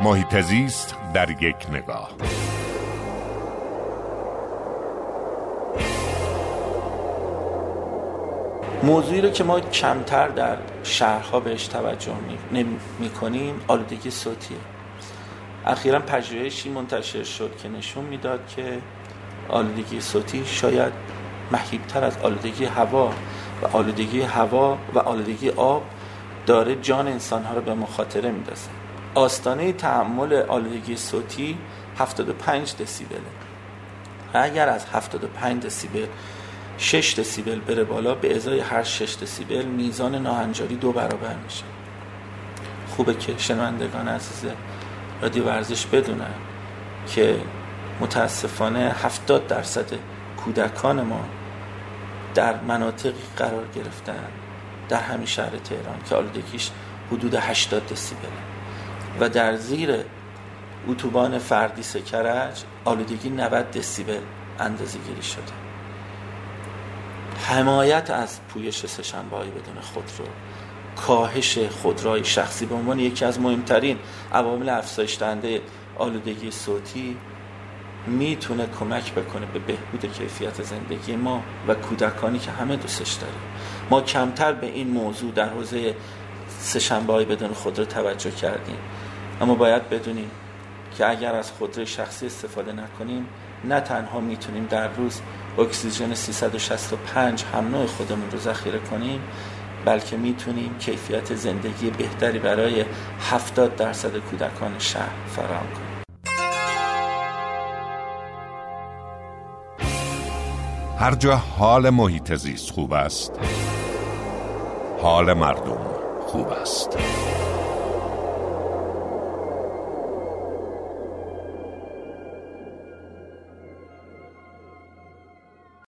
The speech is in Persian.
محیط زیست در یک نگاه. موضوعی رو که ما کمتر در شهرها بهش توجه می کنیم آلودگی صوتیه. اخیرا پژوهشی منتشر شد که نشون می‌داد که آلودگی صوتی شاید محیبتر از آلودگی هوا و آلودگی هوا و آلودگی آب داره جان انسانها رو به مخاطره میندازه آستانه تحمل آلودگی صوتی 75 دسیبله و اگر از 75 دسیبل 6 دسیبل بره بالا به ازای هر 6 دسیبل میزان ناهنجاری دو برابر میشه. خوبه که شنوندگان عزیز رادیو ورزش بدونن که متاسفانه 70 درصد کودکان ما در مناطقی قرار گرفتن در همین شهر تهران که آلودگیش حدود 80 دسیبل و در زیر اتوبان فردی سکرج آلودگی 90 دسیبل اندازه گیری شده. حمایت از پویش سهشنبه بدون خودرو کاهش خودروی شخصی به عنوان یکی از مهمترین عوامل افزایش دهنده آلودگی صوتی می‌تونه کمک بکنه به بهبود کیفیت زندگی ما و کودکانی که همه دوستش داریم. ما کمتر به این موضوع در حوزه سهشنبه های بدون خودرو توجه کردیم. اما باید بدونیم که اگر از خودروی شخصی استفاده نکنیم نه تنها می‌تونیم در روز اکسیژن 365 هم نوع خودمون رو ذخیره کنیم بلکه می‌تونیم کیفیت زندگی بهتری برای 70 درصد کودکان شهر فراهم کنیم. هر جا حال محیط زیست خوب است حال مردم خوب است.